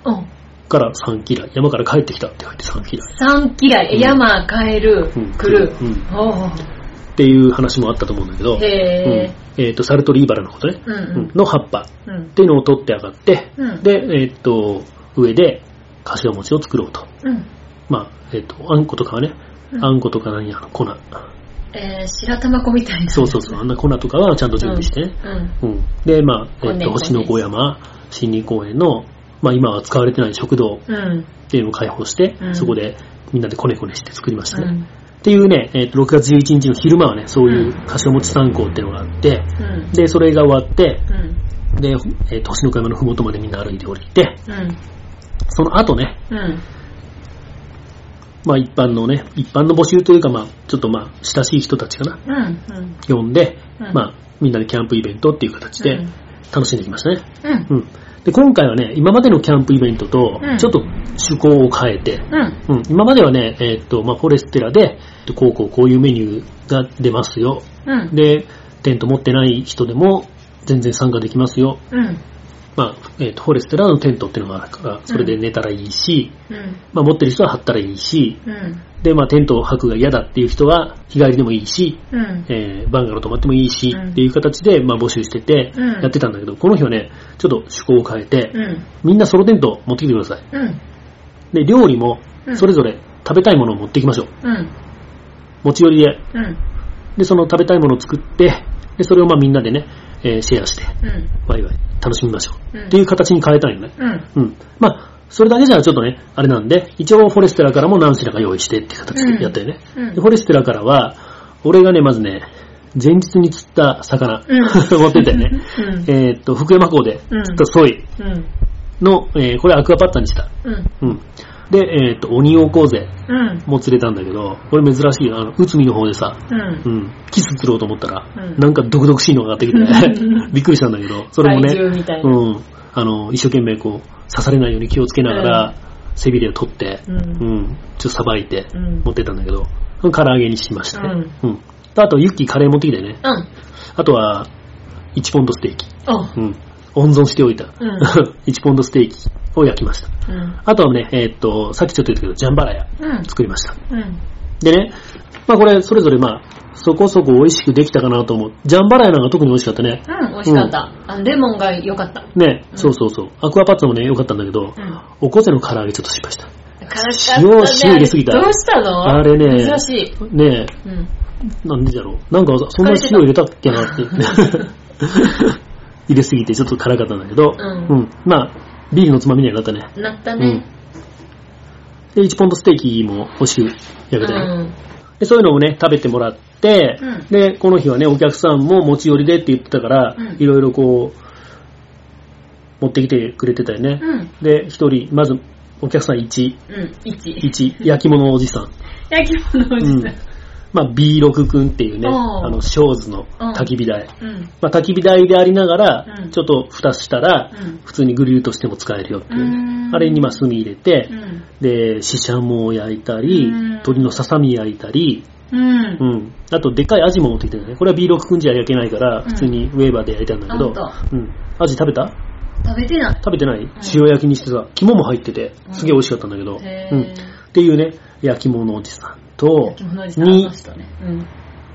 うん。から三嫌い。山から帰ってきたって書いて三嫌い。三嫌い。うん山、帰るうん、来る。うんおーっていう話もあったと思うんだけど、へうんえっ、と、サルトリイバラのことね、ー。うんうんの葉っぱうん。うんっていうのを取って上がって、うんで、えっ、と、上で柏餅を作ろうと。うん。まあ、えっ、と、あんことかはね、うんあんことか何やの粉。えー、白玉粉みたいな。そうそうそう、あんな粉とかはちゃんと準備してね。うん。うん。で、まあ、えっ、と、星の子山森林公園の、まあ今は使われてない食堂うん。っていうのを開放して、うんそこでみんなでコネコネして作りましたね。うん。っていうね、えっ、と、6月11日の昼間はね、そういう柏餅参考っていうのがあって、うん。で、それが終わって、うん。で、えっ、と、星の子山のふもとまでみんな歩いて降りて、うん。その後ね、うん。まあ一般のね、一般の募集というかまあ、ちょっとまあ、親しい人たちかな、うん。うん。呼んで、うんまあ、みんなでキャンプイベントっていう形でうん楽しんできましたね。うん。うん。で、今回はね、今までのキャンプイベントとうん、ちょっと趣向を変えて、うん。うん、今まではね、えーっと、まあ、フォレステラで、こうこうこういうメニューが出ますよ。うん。で、テント持ってない人でも全然参加できますよ。うん。まあ、えっ、と、フォレステラのテントっていうのがあるから、それで寝たらいいし、うん。まあ、持ってる人は張ったらいいし、うん。で、まあ、テントを張くが嫌だっていう人は、日帰りでもいいし、うん。えーバンガロー泊まってもいいし、うんっていう形で、まあ、募集してて、うんやってたんだけど、この日はね、ちょっと趣向を変えて、うん。みんなソロテント持ってきてください。うん。で、料理もう、んそれぞれ食べたいものを持っていきましょう。うん。持ち寄りで。うん。で、その食べたいものを作って、で、それをまあみんなでね、えーシェアして、うん。ワイワイ楽しみましょう。うんっていう形に変えたいよね。うん。うん。まあ、それだけじゃちょっとね、あれなんで、一応フォレステラからも何品か用意してっていう形でやったよね。うんでフォレステラからは、俺がね、まずね、前日に釣った魚、うん 持ってったよね。うんえーっと、福山港で釣ったソイうん。の、えーこれアクアパッツァにした。うん。うん。で、えーっと、オニオコウゼうん。も釣れたんだけど、これ珍しいよ。あの、内海の方でさ、うんう。ん、キス釣ろうと思ったら、うんなんか毒々しいのが上がってきて、うんびっくりしたんだけど、それもね、うん、あの、一生懸命こう、刺されないように気をつけながら、背びれを取って、ううんん、ちょっとさばいてうん持ってったんだけど、唐揚げにしましたね。ううん。とあと、ユッキーカレー持ってきてね。うん。あとは、1ポンドステーキ。おうん。温存しておいた。うん 1ポンドステーキを焼きました。うん。あとはね、えーっと、さっきちょっと言ったけど、ジャンバラヤうん。作りました。うん。でね、まあこれ、それぞれまあ、そこそこ美味しくできたかなと思う。ジャンバラヤなんか特に美味しかったね。うん、美味しかった。あのレモンが良かった。ね、うんそうそうそう。アクアパッツァもね、良かったんだけど、うん。おこぜの唐揚げちょっと失敗した。塩塩入れすぎたどうしたの？あれね珍しい。ねうん。なんでだろう。なんか、そんな塩入れたっけなって。入れすぎてちょっと辛かったんだけど、うんまあ、ビールのつまみにはなったね。なったね。で、1ポンドステーキも美味しく焼けた。で、そういうのをね、食べてもらって、うんで、この日はね、お客さんも持ち寄りでって言ってたから、うんいろいろこう、持ってきてくれてたよね。うん。で、一人、まず、お客さん1、うん。一。1、焼き物のおじさん。焼き物おじさん。まあ、B6 くんっていうね、あの、ショーズの焚き火台。うん。まあ、焚き火台でありながら、うんちょっと蓋したら、うん普通にグリルとしても使えるよっていうね、うあれにまあ炭入れてう、ん。で、シシャモを焼いたりうん、鶏のささみ焼いたり、うんう。ん。あと、でっかいアジも持ってきてるね。これは B6 くんじゃ焼けないから、ん普通にウェーバーで焼いたんだけど、あうん。アジ食べた？食べてない。食べてない？塩焼きにしてさ、肝も入ってて、すげえ美味しかったんだけど、へうん。っていうね、焼き物おじさんと。に。うん。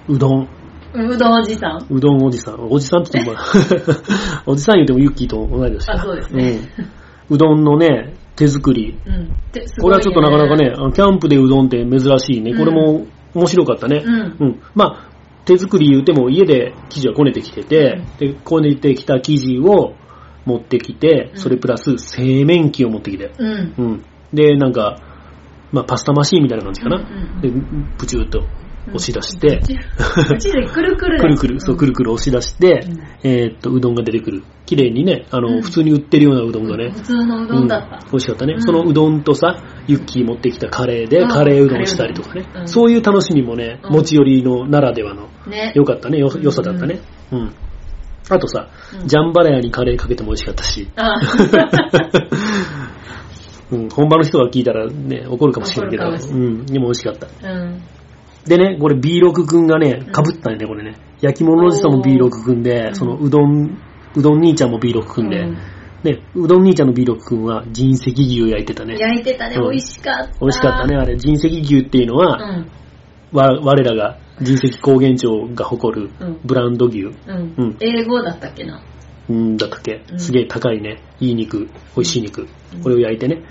うどん。うどんおじさん。うどんおじさん。おじさんって言っても、おじさん言ってもユッキーと同い年だあそうですねうん。うどんのね、手作り。うん。ですこれはちょっとなかなかね、。キャンプでうどんって珍しいね。これも面白かったね。うんうん。まあ、手作り言うても家で生地はこねてきてて、で、こねてきた生地を持ってきて、うんそれプラス製麺機を持ってきて。うん。うん。で、なんか、まあ、パスタマシーンみたいな感じかな。で、プチューっと押し出して、うちでくるくるくるくる、そう、くるくる押し出して、うん。えーっと、うどんが出てくる。綺麗にね、あの、うん。普通に売ってるようなうどんがね、普通のうどんだった。うん。美味しかったね。うん。そのうどんとさ、ユッキー持ってきたカレーで、うんカレーうどんしたりとかね、そういう楽しみもね、うん。持ち寄りのならではの、ね。良かったね、よ、良さだったね。うん。あとさ、うん。ジャンバラヤにカレーかけても美味しかったし、あ うん、本場の人が聞いたらね、怒るかもしれないけど、うん、でも美味しかった。うん。でね、これ B6 くんがね、被ったんね、これね。焼き物おじさんも B6 くんで、ん。そのうどん、うどん兄ちゃんも B6 くんで、うん。ね、うどん兄ちゃんの B6 くんは人石牛焼いてたね。焼いてたね、うん。美味しかった。美味しかったね、あれ。人石牛っていうのは、うん。わ我らが人石高原町が誇るうん。ブランド牛、うん。うん。英語だったっけな。うん、だったっけ、うん。すげえ高いね、いい肉、美味しい肉、これを焼いてね、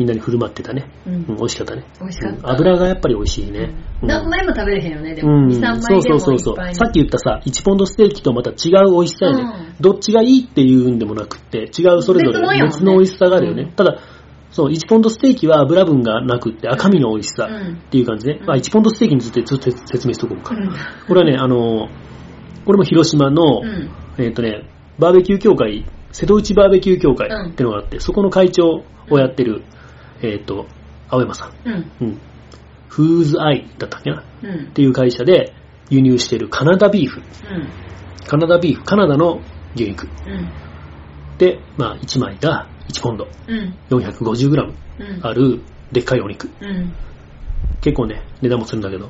みんなに振る舞ってたね。うんうん、美味しかったね。美味しかったうん油がやっぱり美味しいね。うん何枚も食べれへんよね、でも。うん、2、3そ枚でもうそうそうそ。いう。さっき言ったさ、1ポンドステーキとまた違う美味しさやね。うんどっちがいいっていうんでもなくって、違うそれぞれ別の美味しさがあるよね。うんただ、そう、1ポンドステーキは油分がなくって赤身の美味しさうんっていう感じね。うんまあ、1ポンドステーキについてちょっと説明しとこうか。うんこれはね、あの、これも広島の、うん。えっ、とね、バーベキュー協会、瀬戸内バーベキュー協会ってのがあって、そこの会長をやってる、えっ、と、青山さん。うん。うん。フーズアイだったっけな？っうん。ていう会社で輸入してるカナダビーフ。うん。カナダビーフ、カナダの牛肉。うん。で、まあ、1枚が1ポンド、うん。450g うん。あるでっかいお肉。うん。結構ね、値段もするんだけど、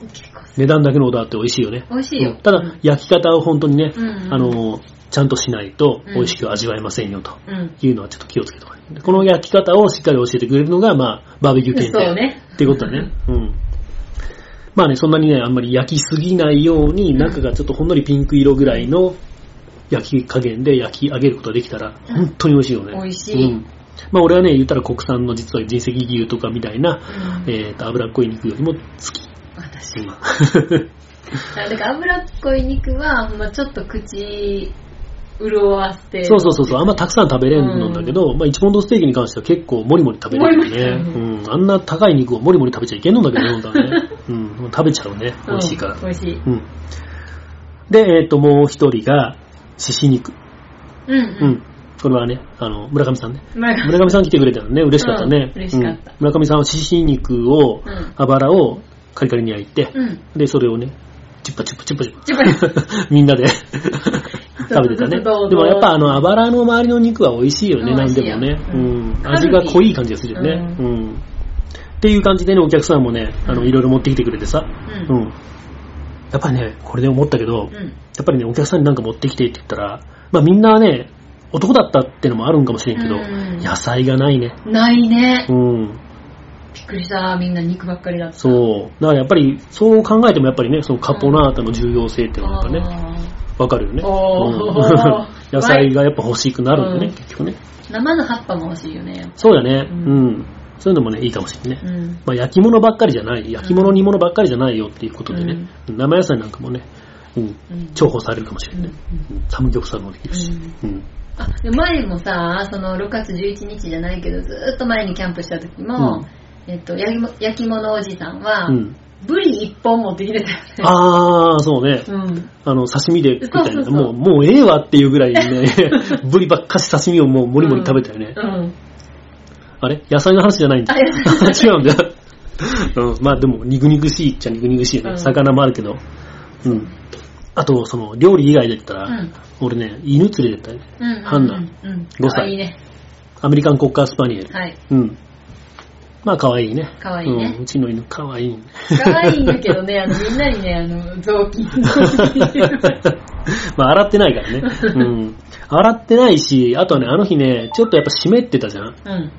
値段だけのオーダーって美味しいよね。美味しいようんただ、焼き方を本当にね、あの、ちゃんとしないとうん美味しく味わえませんよとうん。いうのはちょっと気をつけてこの焼き方をしっかり教えてくれるのが、まあ、バーベキュー検定。そうね。っていうことだね。うん。まあね、そんなにね、あんまり焼きすぎないように、うん中がちょっとほんのりピンク色ぐらいの焼き加減で焼き上げることができたら、うん本当に美味しいよね。美味しいうん。まあ俺はね、言ったら国産の実は人石牛とかみたいな、うんえっ、と、脂っこい肉よりも好き。私。今。あ だから脂っこい肉は、ほんまちょっと口、潤わせて。そうそうそうそう、あんまたくさん食べれんのだけど、まあ一ポンドステーキに関しては結構モリモリ食べれるよね。うん。あんな高い肉をモリモリ食べちゃいけんのだけどね、本当はね。うん。食べちゃうね。美味しいから。うん美味しい。うん。で、えっ、と、もう一人が、獅子肉。うんう。うんこれはね、あの、村上さんね。ん。村村上さん来てくれたのね、嬉しかったね。うん嬉しかったうん村上さんは獅子肉を、うんあばらをカリカリに焼いて、うん。で、それをね、チュッパチュッパチュッパチュッパ。チュッパチみんなで 食べてたね。でもやっぱあの、あばらの周りの肉は美味しいよね、うんなんでもね。ううんん。味が濃い感じがするよね。ううん。っていう感じでね、お客さんもね、あの、うんいろいろ持ってきてくれてさ。う。うんん。やっぱりね、これで思ったけど、うん。やっぱりね、お客さんになんか持ってきてって言ったら、まあみんなね、男だったってのもあるんかもしれんけど、うん野菜がないね。ないねう。ん。びっくりした。みんな肉ばっかりだった。そう。だからやっぱり、そう考えてもやっぱりね、そのカポナータの重要性っていうのがね、わかるよね。おーうん 野菜がやっぱ欲しくなるんだね、うん結局ね。生の葉っぱも欲しいよね。そうだね。ううんん。そういうのもね、いいかもしれないね。うん。まあ、焼き物ばっかりじゃない、焼き物煮物ばっかりじゃないよっていうことでね、生野菜なんかもね、うん、うん重宝されるかもしれないね。ううんサムギョプサルもできるし。うん。あ、で前もさ、その6月11日じゃないけど、ずーっと前にキャンプした時も、えっと、焼きも焼き物おじさんは、うん。ブリ一本持ってきてたよね。あー、そうね。うん。あの、刺身で食ったりそうそうそうもう、もうええわっていうぐらいね、ブリばっかし刺身をもうもりもり食べたよね。うん。あれ？野菜の話じゃないんだ。違うんだよ。うん、まあでも、肉々しいっちゃ肉々しいよね。うん魚もあるけど。うん。あと、その、料理以外で言ったら、うん俺ね、犬連れてったね。うん。ハンナうん。5歳いいね。アメリカンコッカースパニエル。はい。うん。まあ、可愛いね。可愛いねうん、うちの犬可愛い。可愛いんだけどね、あの、みんなにね、あの、雑巾。まあ、洗ってないからね。うん。洗ってないし、あとはね、あの日ね、ちょっとやっぱ湿ってたじゃん。うん。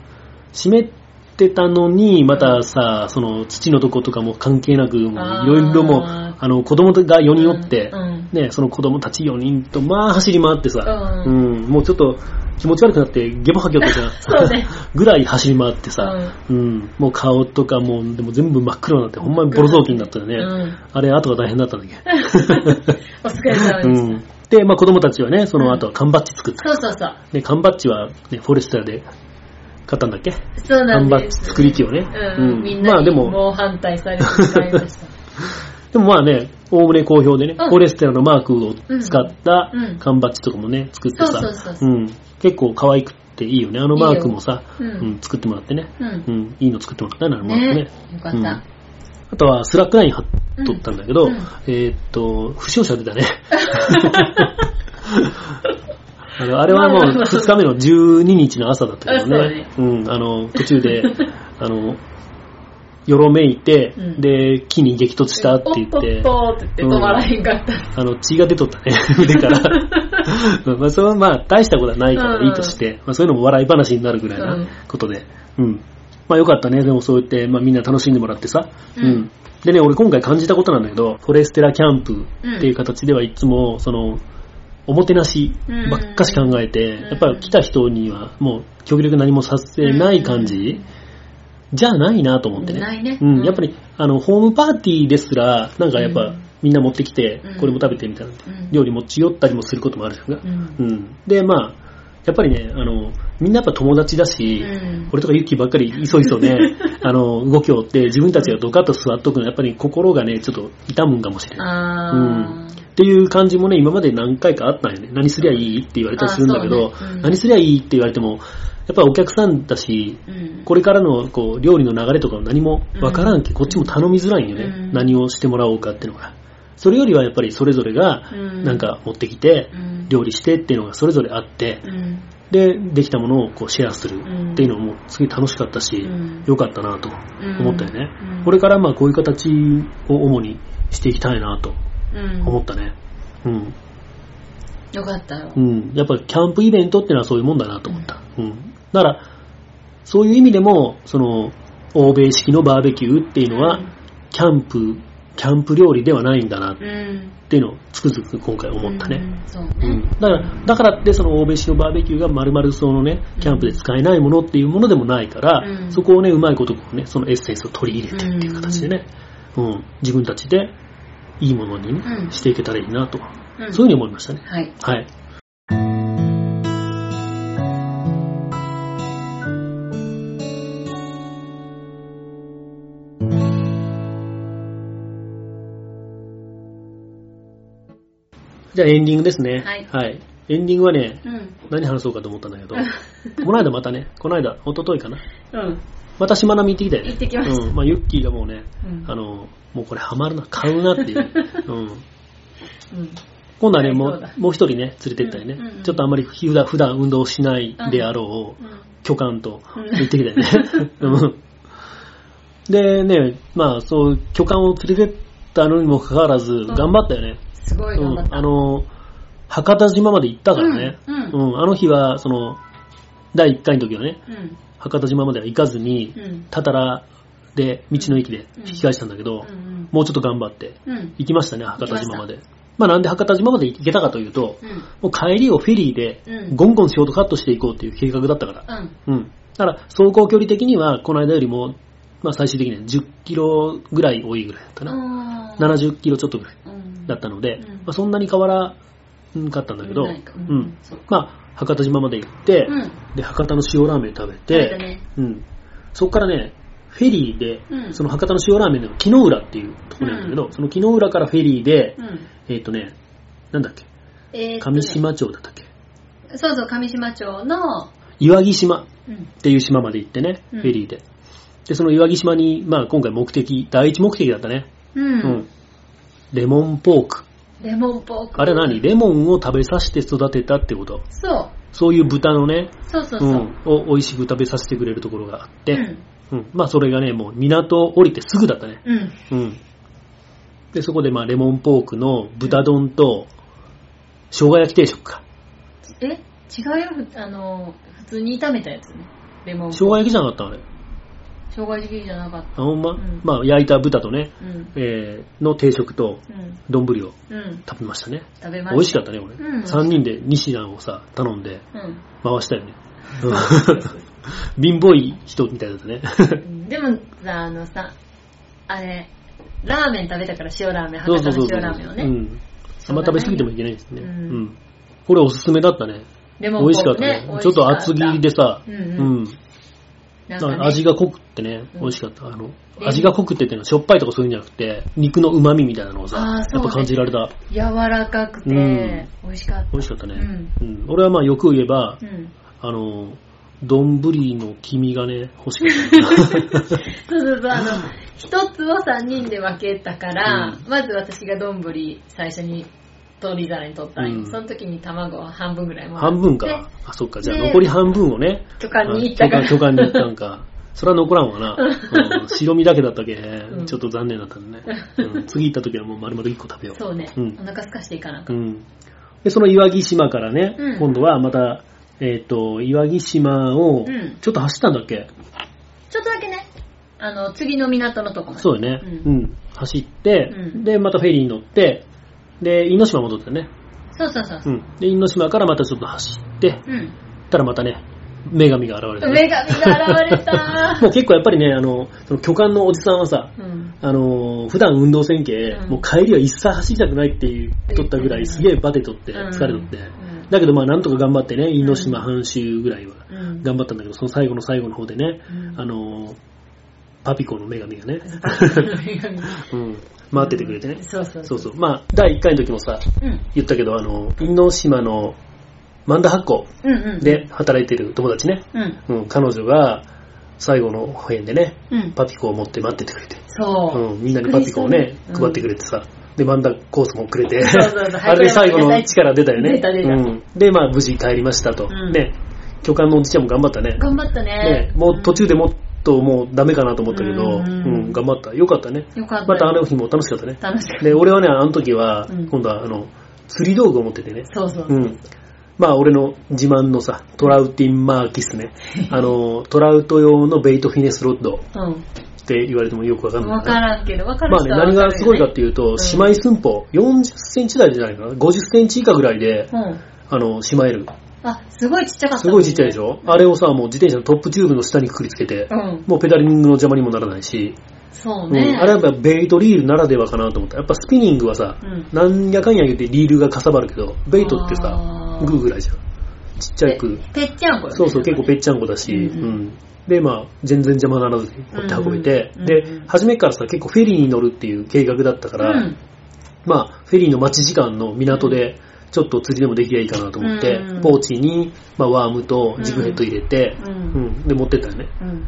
湿ってたのに、またさ、その土のとことかも関係なく、いろいろもう、あの、子供が4人おって、うんね、その子供たち4人と、まあ走り回ってさ、ううん、もうちょっと気持ち悪くなってゲボ吐きよったじゃん。ぐらい走り回ってさ、うん、もう顔とかもう、でも全部真っ黒になって、ほんまにボロ雑巾になったよね。うんあれ、後が大変だったんだけ？お疲れ様でした。ん。で、まあ子供たちはね、その後は缶バッジ作った。そうそうそう。で、缶バッジは、ね、フォレスターで買ったんだっけ？そうなん缶バッジです。作り機をね。うん。みんなに猛反対されてしまいました。でもまあね、おおむね好評でね、うん。フォレステラのマークを使ったうん。うん。缶バッジとかもね、作ってさ、結構可愛くっていいよね。あのマークもさ、いいようん。うん作ってもらってね、うん。うん、いいの作ってもらったね、あのマークね。ね。よかった。うん。あとはスラックライン貼っとったんだけど、うん。うん。えーっと、負傷者出たね。あのあれはもう2日目の12日の朝だったけどね。うん、あの、途中で、あの、よろめいて、うんで、木に激突したって言って、おっとっとって言って止まらへんかった。あの、血が出とったね、腕から。う んまあ、それはまあ、大したことはないからいいとして、まあ、そういうのも笑い話になるぐらいなうんことで。うん。まあ、よかったね。でもそう言って、まあ、みんな楽しんでもらってさ。うんでね、俺今回感じたことなんだけど、フォレステラキャンプっていう形ではいつも、その、おもてなしばっかし考えて、うん。やっぱり来た人にはもう極力何もさせない感じ、じゃあないなと思ってね。ないね。うん、うん。やっぱり、あの、ホームパーティーですら、なんかやっぱ、うん。みんな持ってきてうん、これも食べてみたいな、うん。料理持ち寄ったりもすることもあるじゃんか。うん。うん。で、まあ、やっぱりね、あの、みんなやっぱ友達だし、うん。俺とかユッキーばっかりいそいそね、あの、動きを追って自分たちがドカッと座っとくのはやっぱり心がね、ちょっと痛むんかもしれない。あうん。っていう感じもね、今まで何回かあったんよね。何すりゃいいって言われたりするんだけど、ね。うん。何すりゃいいって言われても、やっぱりお客さんだし、うん。これからのこう料理の流れとかも何もわからんけ、うん。こっちも頼みづらいんよね、うん。何をしてもらおうかっていうのが。それよりはやっぱりそれぞれがうんなんか持ってきて、うん料理してっていうのがそれぞれあって、うんで、できたものをこうシェアするっていうのもすごい楽しかったし、うん良かったなと思ったよね。うんこれからまあこういう形を主にしていきたいなとうん思ったね。うん。よかったよう。ん。やっぱりキャンプイベントっていうのはそういうもんだなと思った。うん。だから、そういう意味でも、その、欧米式のバーベキューっていうのは、キャンプ、キャンプ料理ではないんだなっうん。ていうのをつくづく今回思ったね。うん。そうねうん。。だから、だからってその欧米式のバーベキューが丸々そのね、キャンプで使えないものっていうものでもないから、うんそこをね、うまいことこうね、そのエッセンスを取り入れてっていう形でね、うん、自分たちでいいものにね、うんしていけたらいいなと、うんそういうふうに思いましたね。はい。はい。じゃあエンディングですね。はいエンディングはね、うん。何話そうかと思ったんだけど、この間またね、この間、一昨日かな。うん。またしまなみ行ってきたよね。行ってきましたうん。まあ、ユッキーがもうね、うんあの、もうこれハマるな、買うなっていう。うん。うん。今度はね、もそうもう一人ね、連れてったよね。うんうんうんちょっとあんまり普段普段運動しないであろう、うん。巨漢とうん行ってきたよね。うんでね、まあそう、巨漢を連れてったのにもかかわらず、頑張ったよね。すごい頑張った。うん、あの、博多島まで行ったからね。うんうんあの日は、その、第1回の時はね、うん。博多島までは行かずに、うん。たたらで、道の駅で引き返したんだけど、うん。もうちょっと頑張ってうん。行きましたね、博多島まで。まあなんで博多島まで行けたかというと、うん。もう帰りをフェリーでうんゴンゴンショートカットしていこうっていう計画だったから。うん。うん。だから走行距離的にはこの間よりも、まあ最終的には10キロぐらい多いぐらいだったな。あー70キロちょっとぐらいうんだったので、うん。まあ、そんなに変わらんかったんだけど、うん。まあ博多島まで行って、うん。で博多の塩ラーメン食べて、うん、そこからね、フェリーで、うん。その博多の塩ラーメンの木の浦っていうところなんだけど、その木の浦からフェリーで、うん。えっ、とね、なんだっけ、えー上島町だったっけ、そうそう、上島町の、岩木島うん。っていう島まで行ってね、うん。フェリーで。で、その岩木島に、まあ今回目的、第一目的だったね。ううんん。レモンポーク。レモンポーク。あれ何？レモンを食べさせて育てたってこと？そう。そういう豚のね、そうそうそうう。ん、を美味しく食べさせてくれるところがあって、うん。うんまあそれがね、もう港降りてすぐだったね。うん。うん。で、そこでまあレモンポークの豚丼と、生姜焼き定食か。え？違うよ、ふあの、普通に炒めたやつね。レモン。生姜焼きじゃなかったあれ。生姜焼きじゃなかった。あ、ほんま、んまあ焼いた豚とね、うん。えーの定食とうん。丼をうん。食べましたね。食べました。美味しかったね、俺。うん3人で2品をさ、頼んでうん。回したよね。うん 貧乏い人みたいだったね。うんでもさ、あのさ、あれ、ラーメン食べたから塩ラーメン、博多。の塩ラーメンをね。うん。あんま食べ過ぎてもいけないですね。ううんん。これおすすめだったね。レモン美味しかったね。ちょっと厚切りでさ、うんううんん。なんかね味が濃くってね、うん美味しかった。あの、で味が濃くってっていうのはしょっぱいとかそういうんじゃなくて、肉の旨味みたいなのをさ、あーやそうねっぱ感じられた。柔らかくて、うん美味しかった。美味しかったね。うんうん俺はまあよく言えばう、ん。あの、丼の黄身がね、欲しかった。そうそうそう、あの、一つを三人で分けたから、うまず私が丼最初に取り皿に取ったんようんその時に卵を半分ぐらいもらって。半分か。あ、そっか。じゃあで残り半分をね、巨漢に行ったから。あ巨漢巨漢に行ったんか。それは残らんわな。うん白身だけだったけ、うんちょっと残念だったね。うん次行った時はもう丸々1個食べよう。そうね、うんお腹すかしていかなあか。うんん。で、その岩木島からね、うん今度はまた、えっ、と、岩木島をうん、ちょっと走ったんだっけ、ちょっとだけね、あの、次の港のとこまで。そうよね、ううんん。走って、うんで、またフェリーに乗って、で、因島戻ってね。そうそうそうそう。うん。で、因島からまたちょっと走って、うん。たらまたね、女神が現れて、ね。女神が現れた もう結構やっぱりね、あの、その巨漢のおじさんはさ、うん。あの、普段運動せんけ、うんもう帰りは一切走りたくないって言っとったぐらい、すげえバテとって、うん疲れとって。うんだけどまあなんとか頑張ってね、因島半周ぐらいはうん。頑張ったんだけど、その最後の最後の方でね、うんあの、パピコの女神がね、うん、回っててくれてね。そうそうそうそう。まあ、第1回の時もさ、うん。言ったけど、あの、因島の万田発酵うんうん。で働いてる友達ね、うん。うん、彼女が最後の辺でね、うん。パピコを持って待っててくれて、そう。うん、みんなにパピコをね、うん配ってくれてさ、で、マンダコースもくれて、そうそうそう あれで最後の力出たよね。出た出たうん、で、まあ、無事帰りましたと。うんね、巨漢のおじちゃんも頑張ったね。頑張ったねね。もう途中でもっともうダメかなと思ったけど、ううんん、頑張った。よかったね。よかった。またあの日も楽しかったね。楽しかった。で、俺はね、あの時はうん、今度はあの、釣り道具を持っててね。そうそうそう。うん。まあ、俺の自慢のさ、トラウティンマーキスね。あの、トラウト用のベイトフィネスロッドって言われてもよくわかんうん。ない。わからんけど、わかるまあね、何がすごいかっていいうと、ん姉妹寸法、40センチ台じゃないかな ?50 センチ以下ぐらいで、うん。あの、しまえる。あ、すごいちっちゃかった、すごいちっちゃいでしょ？ょあれをさ、もう自転車のトップチューブの下にくくりつけて、うん。もうペダリングの邪魔にもならないし、うんそうね。あれはやっぱベイトリールならではかなと思った。やっぱスピニングはさ、うんなんやかんや言ってリールがかさばるけど、ベイトってさグーぐらいじゃん。ちっちゃく。ぺっちゃんこよねそうそう、結構ぺっちゃんこだし、ううんんで、まあ、全然邪魔ならずに持って運べて、うんでうん、初めからさ、結構フェリーに乗るっていう計画だったから、うん。まあ、フェリーの待ち時間の港で、ちょっと釣りでもできりゃいいかなと思って、うんポーチに、まあ、ワームとジグヘッド入れて、ううんん、で、持ってったよね。うん。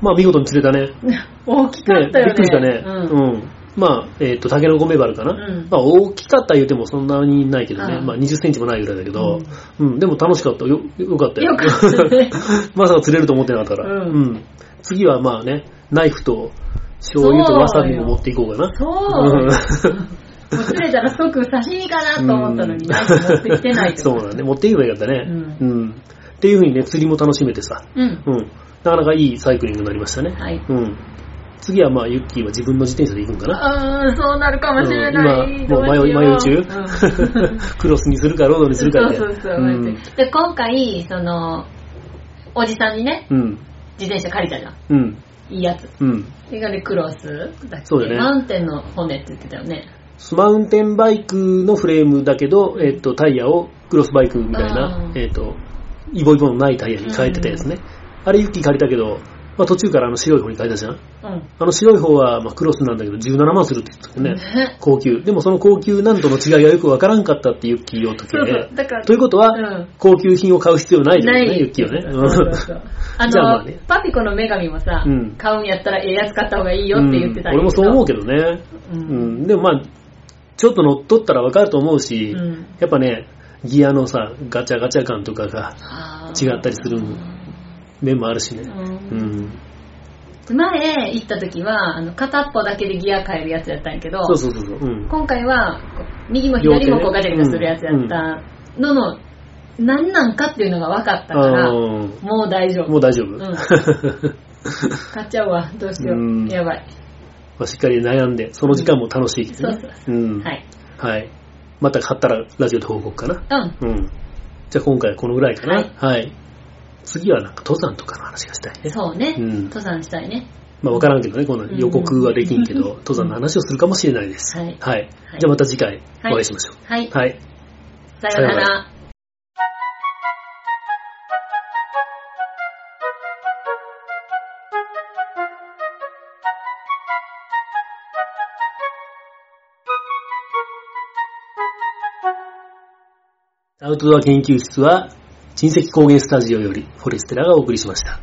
まあ、見事に釣れたね。大きかったよね。びっくりしたね。う。うんん。まあ、えっ、と、タケノコメバルかな。うんまあ、大きかった言うてもそんなにないけどね。うんまあ、20センチもないぐらいだけど、うん、でも楽しかった。よ、よかったよ。よかったねまさか釣れると思ってなかったから。うん次はまあね、ナイフと醤油とわさびも持っていこうかな。そう。うんもう釣れたら即刺身かなと思ったのに、ナイフ持ってきてないとそうなんね。持っていけばよかったね。ううん。っていう風にね、釣りも楽しめてさ。うん。うん。なかなかいいサイクリングになりましたね。はい。うん。次はまあ、ユッキーは自分の自転車で行くんかな。うーん、そうなるかもしれない。うん今、もう迷い、迷い中、うん クロスにするか、ロードにするかで。そうそうそう。うん。で、今回、その、おじさんにね、うん。自転車借りたじゃん。うん。いいやつ。うん。それがね、クロスだっけ？そうだねマウンテンの骨って言ってたよね。マウンテンバイクのフレームだけど、えっと、タイヤをクロスバイクみたいなう、んえっと、イボイボのないタイヤに変えてたやつね。あれユッキー借りたけど、まあ途中からあの白い方に変えたじゃん。うん。あの白い方はまあクロスなんだけど17万するって言ってたよね。ね高級。でもその高級なんとの違いがよくわからんかったってユッキーを時そうそでう。。だから、ということは、うん高級品を買う必要ないじゃんないね、ユッキーはね。あの、じゃあまあねパピコの女神もさ、うん買うんやったらええやつ買った方がいいよって言ってたうん俺もそう思うけどね。ううんん。でもまあ、ちょっと乗っ取ったらわかると思うし、うんやっぱね、ギアのさ、ガチャガチャ感とかが違ったりする面もあるしね。ううんん。前行った時はあの片っぽだけでギア変えるやつやったんやけどそうそうそうそう。うん。今回は右も左もこうガチャガチャするやつやったのの、何なんかっていうのが分かったからあもーう大丈夫もう大丈夫。うん買っちゃうわどうしよう、うんやばいまあしっかり悩んで、その時間も楽しいけどね。そうそううん。はいはい。また買ったらラジオで報告かな。うんうん。じゃあ今回はこのぐらいかな。はいはい。次はなんか登山とかの話がしたいね。そうね、うん登山したいねまあ分からんけどね、この予告はできんけうんど、登山の話をするかもしれないです。はいはい。はいじゃあまた次回お会いしましょう。はい、はい。さようなさようならアウトドア研究室は、珍石高原スタジオよりフォレステラがお送りしました。